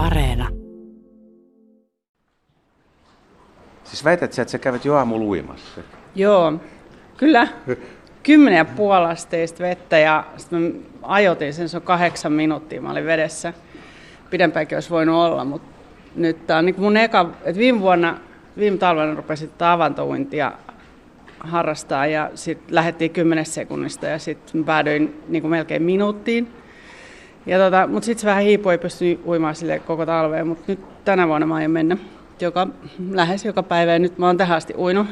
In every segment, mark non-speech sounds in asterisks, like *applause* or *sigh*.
Areena. Siis väität sä, että sä kävit jo aamulla uimassa? Joo, kyllä. Kymmenen ja puoli asteista vettä ja sitten mä ajoitin sen, se on kahdeksan minuuttia, mä olin vedessä. Pidempäänkin olisi voinut olla, mutta nyt tää on niin mun eka, että viime vuonna, viime talvena rupesin tätä avantouintia harrastaa ja sitten lähdettiin 10 sekunnista ja sitten päädyin niin kuin melkein minuuttiin. Ja tota, mutta sitten se vähän hiipui, ei pysty uimaan sille koko talveen, mutta nyt tänä vuonna mä aion mennä joka, lähes joka päivä ja nyt mä oon tähän asti uinut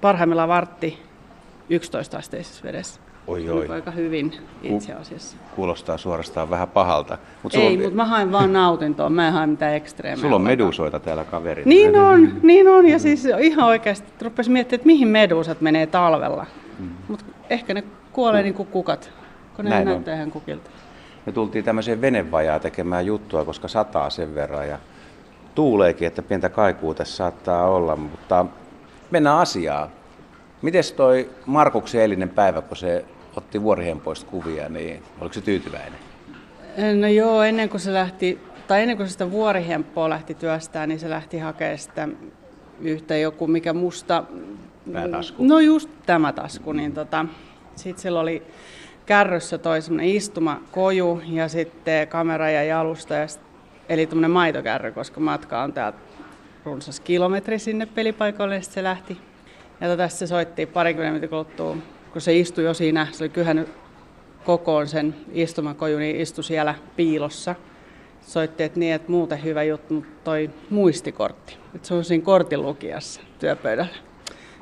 parhaimmillaan vartti 11 asteisessa vedessä. Oi, oi. Aika hyvin itse asiassa. Kuulostaa suorastaan vähän pahalta. Mut Ei, on... mutta mä haen vaan nautintoa, mä en hae mitään ekstreemejä. Sulla on medusoita täällä kaverit. Niin on, niin on. Ja siis ihan oikeasti rupesin miettimään, että mihin medusat menee talvella. Mm. Mutta ehkä ne kuolee niin kuin kukat, kun ne Näin näyttää on. ihan kukilta. Me tultiin tämmöiseen venevajaa tekemään juttua, koska sataa sen verran ja tuuleekin, että pientä kaikuu tässä saattaa olla, mutta mennään asiaan. Mites toi Markuksen eilinen päivä, kun se otti vuorihempoista kuvia, niin oliko se tyytyväinen? No joo, ennen kuin se lähti, tai ennen kuin se sitä vuorihemppoa lähti työstään, niin se lähti hakemaan sitä yhtä joku, mikä musta... Päätasku. No just tämä tasku, niin tota, sitten sillä oli kärryssä toi istumakoju ja sitten kamera ja jalusta, ja sit, eli tämmöinen maitokärry, koska matka on täältä runsas kilometri sinne pelipaikoille, ja se lähti ja tota, se soitti parikymmentä minuutin kuluttua, kun se istui jo siinä, se oli kyhännyt kokoon sen istumakoju, niin istui siellä piilossa. Soitti, että niin, että muuten hyvä juttu, mutta toi muistikortti. Että se on siinä kortilukijassa työpöydällä.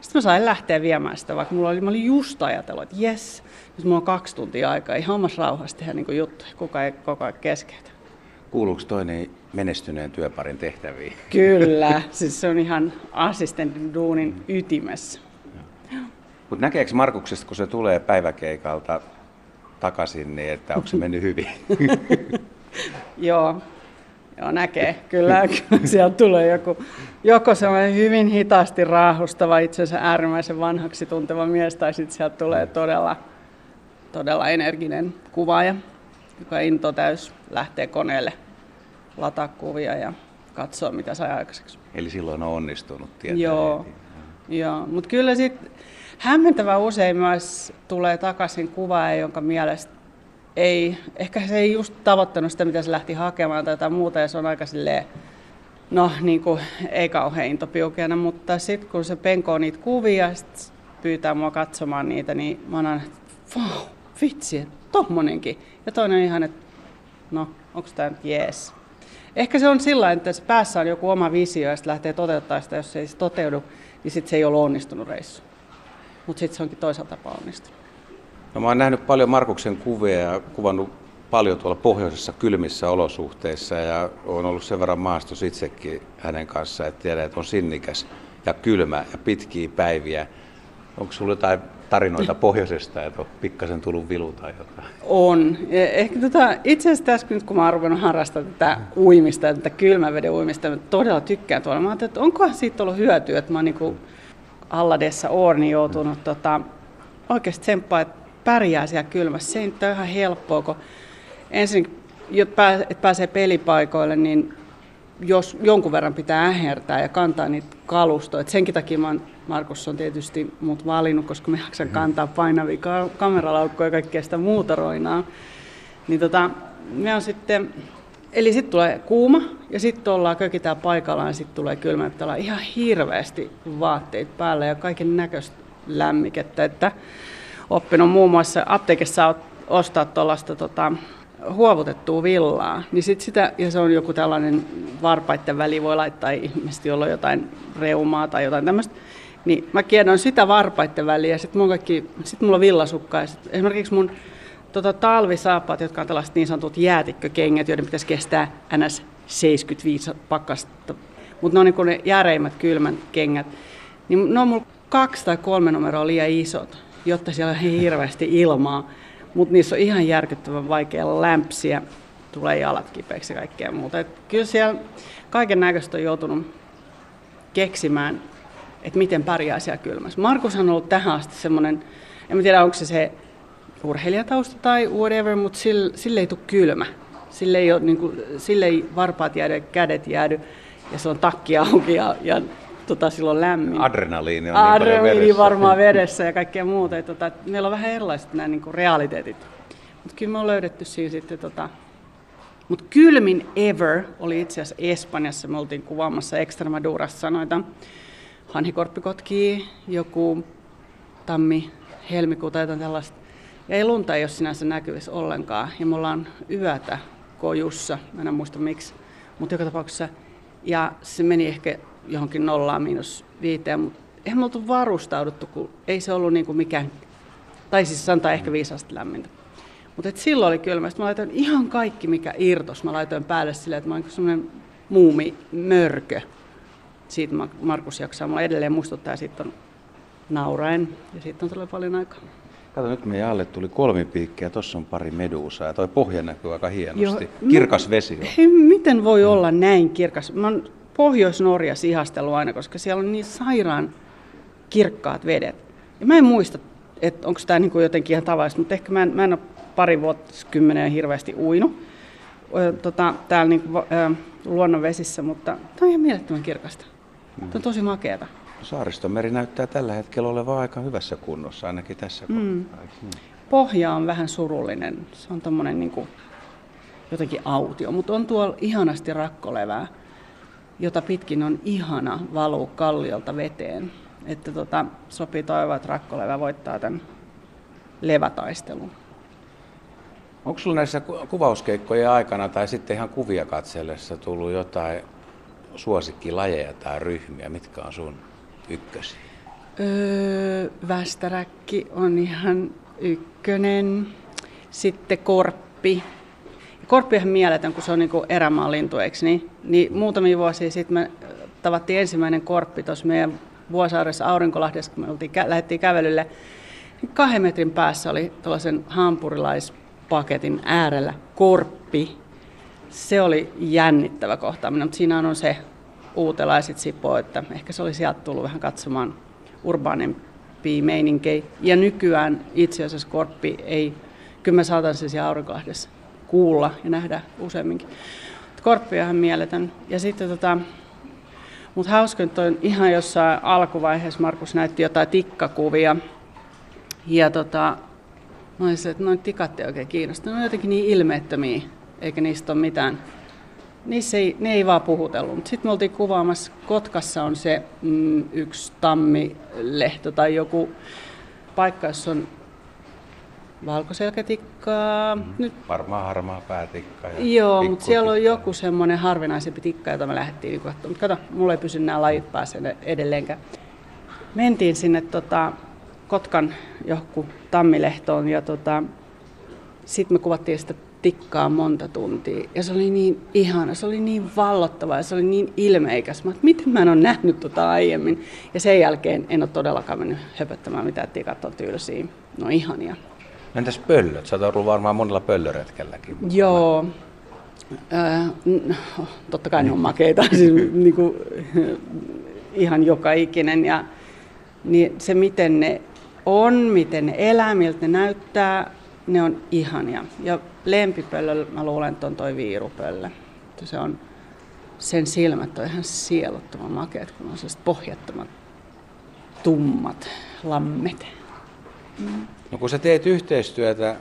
Sitten mä sain lähteä viemään sitä, vaikka mulla oli, mä olin just ajatellut, että jes, jos mulla on kaksi tuntia aikaa ihan omassa rauhassa tehdä niin juttuja, kuka ei koko ajan keskeytä. Kuuluuko toinen menestyneen työparin tehtäviin? Kyllä, *laughs* siis se on ihan assistentin duunin ytimessä. Mutta näkeekö Markuksesta, kun se tulee päiväkeikalta takaisin, niin että onko se *laughs* mennyt hyvin? Joo, Joo, näkee. Kyllä, *laughs* kyllä sieltä tulee joku, joko semmoinen hyvin hitaasti raahustava, itsensä äärimmäisen vanhaksi tunteva mies, tai sitten sieltä tulee todella, todella energinen kuvaaja, joka into täys lähtee koneelle lataa kuvia ja katsoa, mitä sai aikaiseksi. Eli silloin on onnistunut tietää. Joo, Joo. mutta kyllä sitten hämmentävä usein myös tulee takaisin kuvaaja, jonka mielestä ei, ehkä se ei just tavoittanut sitä, mitä se lähti hakemaan tai jotain muuta, ja se on aika silleen, no niin kuin, ei kauhean intopiukeana, mutta sitten kun se penkoo niitä kuvia sit pyytää mua katsomaan niitä, niin mä annan, että vau, vitsi, tommonenkin. Ja toinen on ihan, että no, onko tämä nyt jees. Ehkä se on sillä että se päässä on joku oma visio ja sitten lähtee toteuttaa sitä, jos se ei se toteudu, niin sitten se ei ole onnistunut reissu. Mutta sitten se onkin toisaalta tapaa onnistunut. No, mä oon nähnyt paljon Markuksen kuvia ja kuvannut paljon tuolla pohjoisessa kylmissä olosuhteissa ja on ollut sen verran maastos itsekin hänen kanssaan, että tiedän, että on sinnikäs ja kylmä ja pitkiä päiviä. Onko sinulla jotain tarinoita *clears throat* pohjoisesta, että on pikkasen tullut vilu tai jotain? On. Ehkä tota, itse asiassa tässä, kun mä oon ruvennut harrastamaan tätä uimista, tätä kylmäveden uimista, mä todella tykkään tuolla. Mä että onkohan siitä ollut hyötyä, että mä oon niin Alladessa Orni joutunut tota, oikeasti tsemppaa, että pärjää siellä kylmässä. Se ei ole ihan helppoa, kun ensin, jotta pääsee pelipaikoille, niin jos jonkun verran pitää ähertää ja kantaa niitä kalustoja. Et senkin takia mä Markus on tietysti mut valinnut, koska me jaksan kantaa painavia ka- kameralaukkoja ja kaikkea sitä muuta roinaa. Niin tota, me on sitten, eli sitten tulee kuuma ja sitten ollaan kökitään paikallaan ja sitten tulee kylmä, että ollaan ihan hirveästi vaatteet päällä ja kaiken näköistä lämmikettä. Että oppinut muun muassa apteekissa ostaa tuollaista tota, huovutettua villaa, niin sit sitä, ja se on joku tällainen varpaiden väli, voi laittaa ihmiset, jolla on jotain reumaa tai jotain tämmöistä, niin mä kiedon sitä varpaiden väliä, ja sitten sit mulla on villasukka, ja sit esimerkiksi mun tota, talvisaapaat, jotka on tällaiset niin sanotut jäätikkökengät, joiden pitäisi kestää NS. 75 pakkasta, mutta ne on niin ne järeimmät kylmän kengät, niin ne on mulla kaksi tai kolme numeroa liian isot, jotta siellä on hirveästi ilmaa mutta niissä on ihan järkyttävän vaikea lämpsiä, tulee jalat kipeäksi ja kaikkea muuta. Et kyllä siellä kaiken näköistä on joutunut keksimään, että miten pärjää siellä kylmässä. Markus on ollut tähän asti semmoinen, en tiedä onko se se urheilijatausta tai whatever, mutta sille, sille ei tule kylmä. Sille ei, ole, niin kuin, sille ei varpaat jäädy, kädet jäädy ja se on takki auki ja, ja tota, silloin lämmin. Adrenaliini on Adrenaliini niin vedessä. varmaan *laughs* vedessä ja kaikkea muuta. Ja, tota, meillä on vähän erilaiset nämä niin kuin realiteetit. Mutta kyllä me on löydetty siinä sitten tota, mutta kylmin ever oli itse asiassa Espanjassa. Me oltiin kuvaamassa Extremadurassa noita hanhikorppikotkia, joku tammi, helmikuu tai jotain tällaista. Ja ei lunta ei ole sinänsä näkyvissä ollenkaan. Ja me ollaan yötä kojussa, mä en muista miksi, mutta joka tapauksessa. Ja se meni ehkä johonkin nollaan miinus viiteen, mutta eihän me oltu varustauduttu, kun ei se ollut niinku mikään, tai siis sanotaan ehkä viisasta lämmintä. Mutta silloin oli kylmä. Sitten mä laitoin ihan kaikki, mikä irtos. Mä laitoin päälle silleen, että mä olin semmoinen muumimörkö. Siitä Markus jaksaa mulla edelleen muistuttaa ja sitten on nauraen. Ja sitten on tullut paljon aikaa. Kato, nyt meidän alle tuli kolmipiikkiä, tuossa on pari meduusaa ja toi pohja näkyy aika hienosti. Joo, kirkas no, vesi on. Hei, miten voi olla näin kirkas? Mä oon Pohjois-Norjassa ihastellut aina, koska siellä on niin sairaan kirkkaat vedet. Ja mä en muista, että onko tämä niinku jotenkin ihan tavallista, mutta ehkä mä en, mä en ole pari vuosikymmeneen hirveästi uinut tota, täällä niin kuin, ä, luonnonvesissä, mutta tämä on ihan mielettömän kirkasta. Mm. Tämä on tosi makeata. Saaristomeri näyttää tällä hetkellä olevan aika hyvässä kunnossa, ainakin tässä. Mm. Mm. Pohja on vähän surullinen. Se on tommonen niin kuin, jotenkin autio, mutta on tuolla ihanasti rakkolevää, jota pitkin on ihana valuu kalliolta veteen. Että tota, sopii toivoa, että rakkolevä voittaa tämän levätaistelun. Onko sinulla näissä kuvauskeikkojen aikana tai sitten ihan kuvia katsellessa tullut jotain suosikkilajeja tai ryhmiä? Mitkä on sun ykkösi? Öö, västäräkki on ihan ykkönen. Sitten korppi. Korppi on mieletön, kun se on niinku erämaan lintu, eikö niin? niin muutamia vuosia sitten me tavattiin ensimmäinen korppi tuossa meidän Vuosaaressa Aurinkolahdessa, kun me oltiin, lähdettiin kävelylle. Niin kahden metrin päässä oli tällaisen hampurilais paketin äärellä korppi. Se oli jännittävä kohtaaminen, mutta siinä on se uutelaiset Sipo, että ehkä se oli sieltä tullut vähän katsomaan urbaanempi meininkejä. Ja nykyään itse asiassa korppi ei, kyllä mä saatan se siellä aurinkoahdessa kuulla ja nähdä useamminkin. Korppi on ihan mieletön. Ja sitten tota, mutta hauska että on ihan jossain alkuvaiheessa Markus näytti jotain tikkakuvia. Ja tota, Mä olisin, että noin tikat ei oikein kiinnosta. Ne on jotenkin niin ilmeettömiä, eikä niistä ole mitään. Niissä ei, ne ei vaan puhutellut. Mutta sitten me oltiin kuvaamassa, Kotkassa on se mm, yksi tammilehto tai joku paikka, jossa on valkoselkätikkaa. Mm, Nyt... Varmaan harmaa päätikka. Ja Joo, mutta siellä on joku semmoinen harvinaisempi tikka, jota me lähdettiin niin katsomaan. Mutta kato, mulla ei pysy nämä lajit päässä edelleenkään. Mentiin sinne tota, Kotkan johku tammilehtoon ja tota, sitten me kuvattiin sitä tikkaa monta tuntia. Ja se oli niin ihana, se oli niin vallottava ja se oli niin ilmeikäs. Mä, että miten mä en ole nähnyt tota aiemmin. Ja sen jälkeen en ole todellakaan mennyt höpöttämään mitään tikat on tylsiä. No ihania. Entäs pöllöt? Sä oot ollut varmaan monella pöllöretkelläkin. Joo. Äh, totta kai ne on makeita, *laughs* siis, niin kuin, ihan joka ikinen. Ja, niin se, miten ne on, miten ne elää, miltä ne näyttää, ne on ihania. Ja lempipöllö, mä luulen, että on toi viirupöllö. Se on, sen silmät on ihan sieluttoman makeat, kun on sellaiset pohjattomat, tummat lammet. No kun sä teet yhteistyötä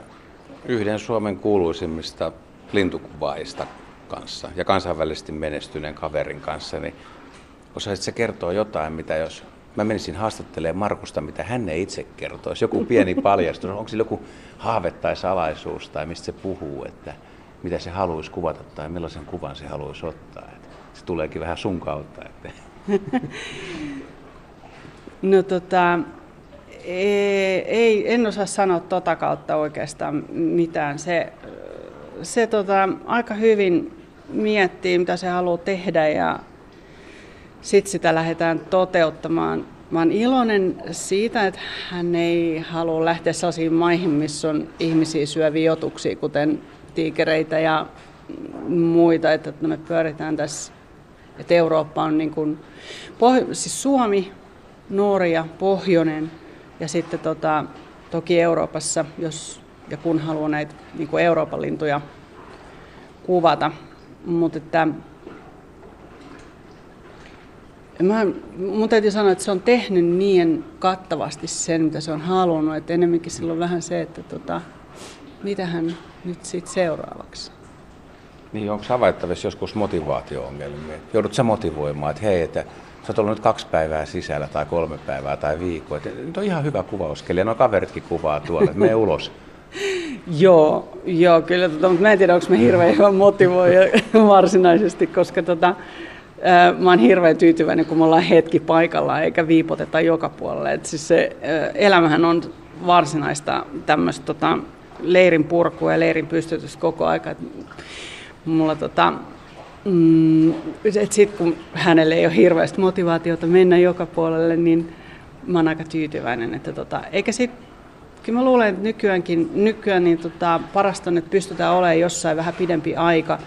yhden Suomen kuuluisimmista lintukuvaista kanssa ja kansainvälisesti menestyneen kaverin kanssa, niin osaisit se kertoa jotain, mitä jos mä menisin haastattelemaan Markusta, mitä hän ei itse kertoisi. Joku pieni *laughs* paljastus, onko sillä joku haave tai salaisuus tai mistä se puhuu, että mitä se haluaisi kuvata tai millaisen kuvan se haluaisi ottaa. Että se tuleekin vähän sun kautta. Että. *laughs* No tota, ei, en osaa sanoa tota kautta oikeastaan mitään. Se, se tota, aika hyvin miettii, mitä se haluaa tehdä ja sitten sitä lähdetään toteuttamaan. Mä oon iloinen siitä, että hän ei halua lähteä sellaisiin maihin, missä on ihmisiä syöviä otuksia, kuten tiikereitä ja muita, että me pyöritään tässä, että Eurooppa on niin kuin, siis Suomi, Norja, Pohjoinen ja sitten tota, toki Euroopassa, jos ja kun haluaa näitä niin kuin Euroopan lintuja kuvata. Mutta että Mä, mun täytyy sanoa, että se on tehnyt niin kattavasti sen, mitä se on halunnut, että enemmänkin sillä on vähän se, että tota, mitä hän nyt sitten seuraavaksi. Niin, onko havaittavissa joskus motivaatio-ongelmia? Joudut sä motivoimaan, että hei, että sä oot ollut nyt kaksi päivää sisällä tai kolme päivää tai viikko. Että nyt on ihan hyvä kuvauskeli ja nuo kaveritkin kuvaa tuolla, että mene *laughs* ulos. joo, joo, kyllä, tota, mutta mä en tiedä, onko mä hirveän hyvä motivoija *laughs* varsinaisesti, koska tota, mä oon hirveän tyytyväinen, kun me ollaan hetki paikalla eikä viipoteta joka puolelle. Et siis se elämähän on varsinaista tämmöistä tota, leirin purkua ja leirin pystytys koko aika. Et mulla tota, mm, sitten kun hänelle ei ole hirveästi motivaatiota mennä joka puolelle, niin mä oon aika tyytyväinen. Että tota, eikä sit, kyllä mä luulen, että nykyäänkin, nykyään niin tota, parasta on, että pystytään olemaan jossain vähän pidempi aika,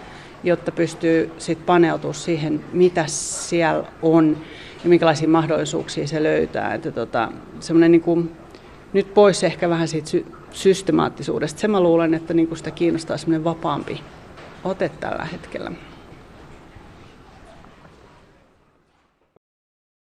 jotta pystyy sit paneutumaan siihen, mitä siellä on ja minkälaisia mahdollisuuksia se löytää. Että tota, semmoinen niin kuin, nyt pois ehkä vähän siitä sy- systemaattisuudesta. Se mä luulen, että niin sitä kiinnostaa semmoinen vapaampi ote tällä hetkellä.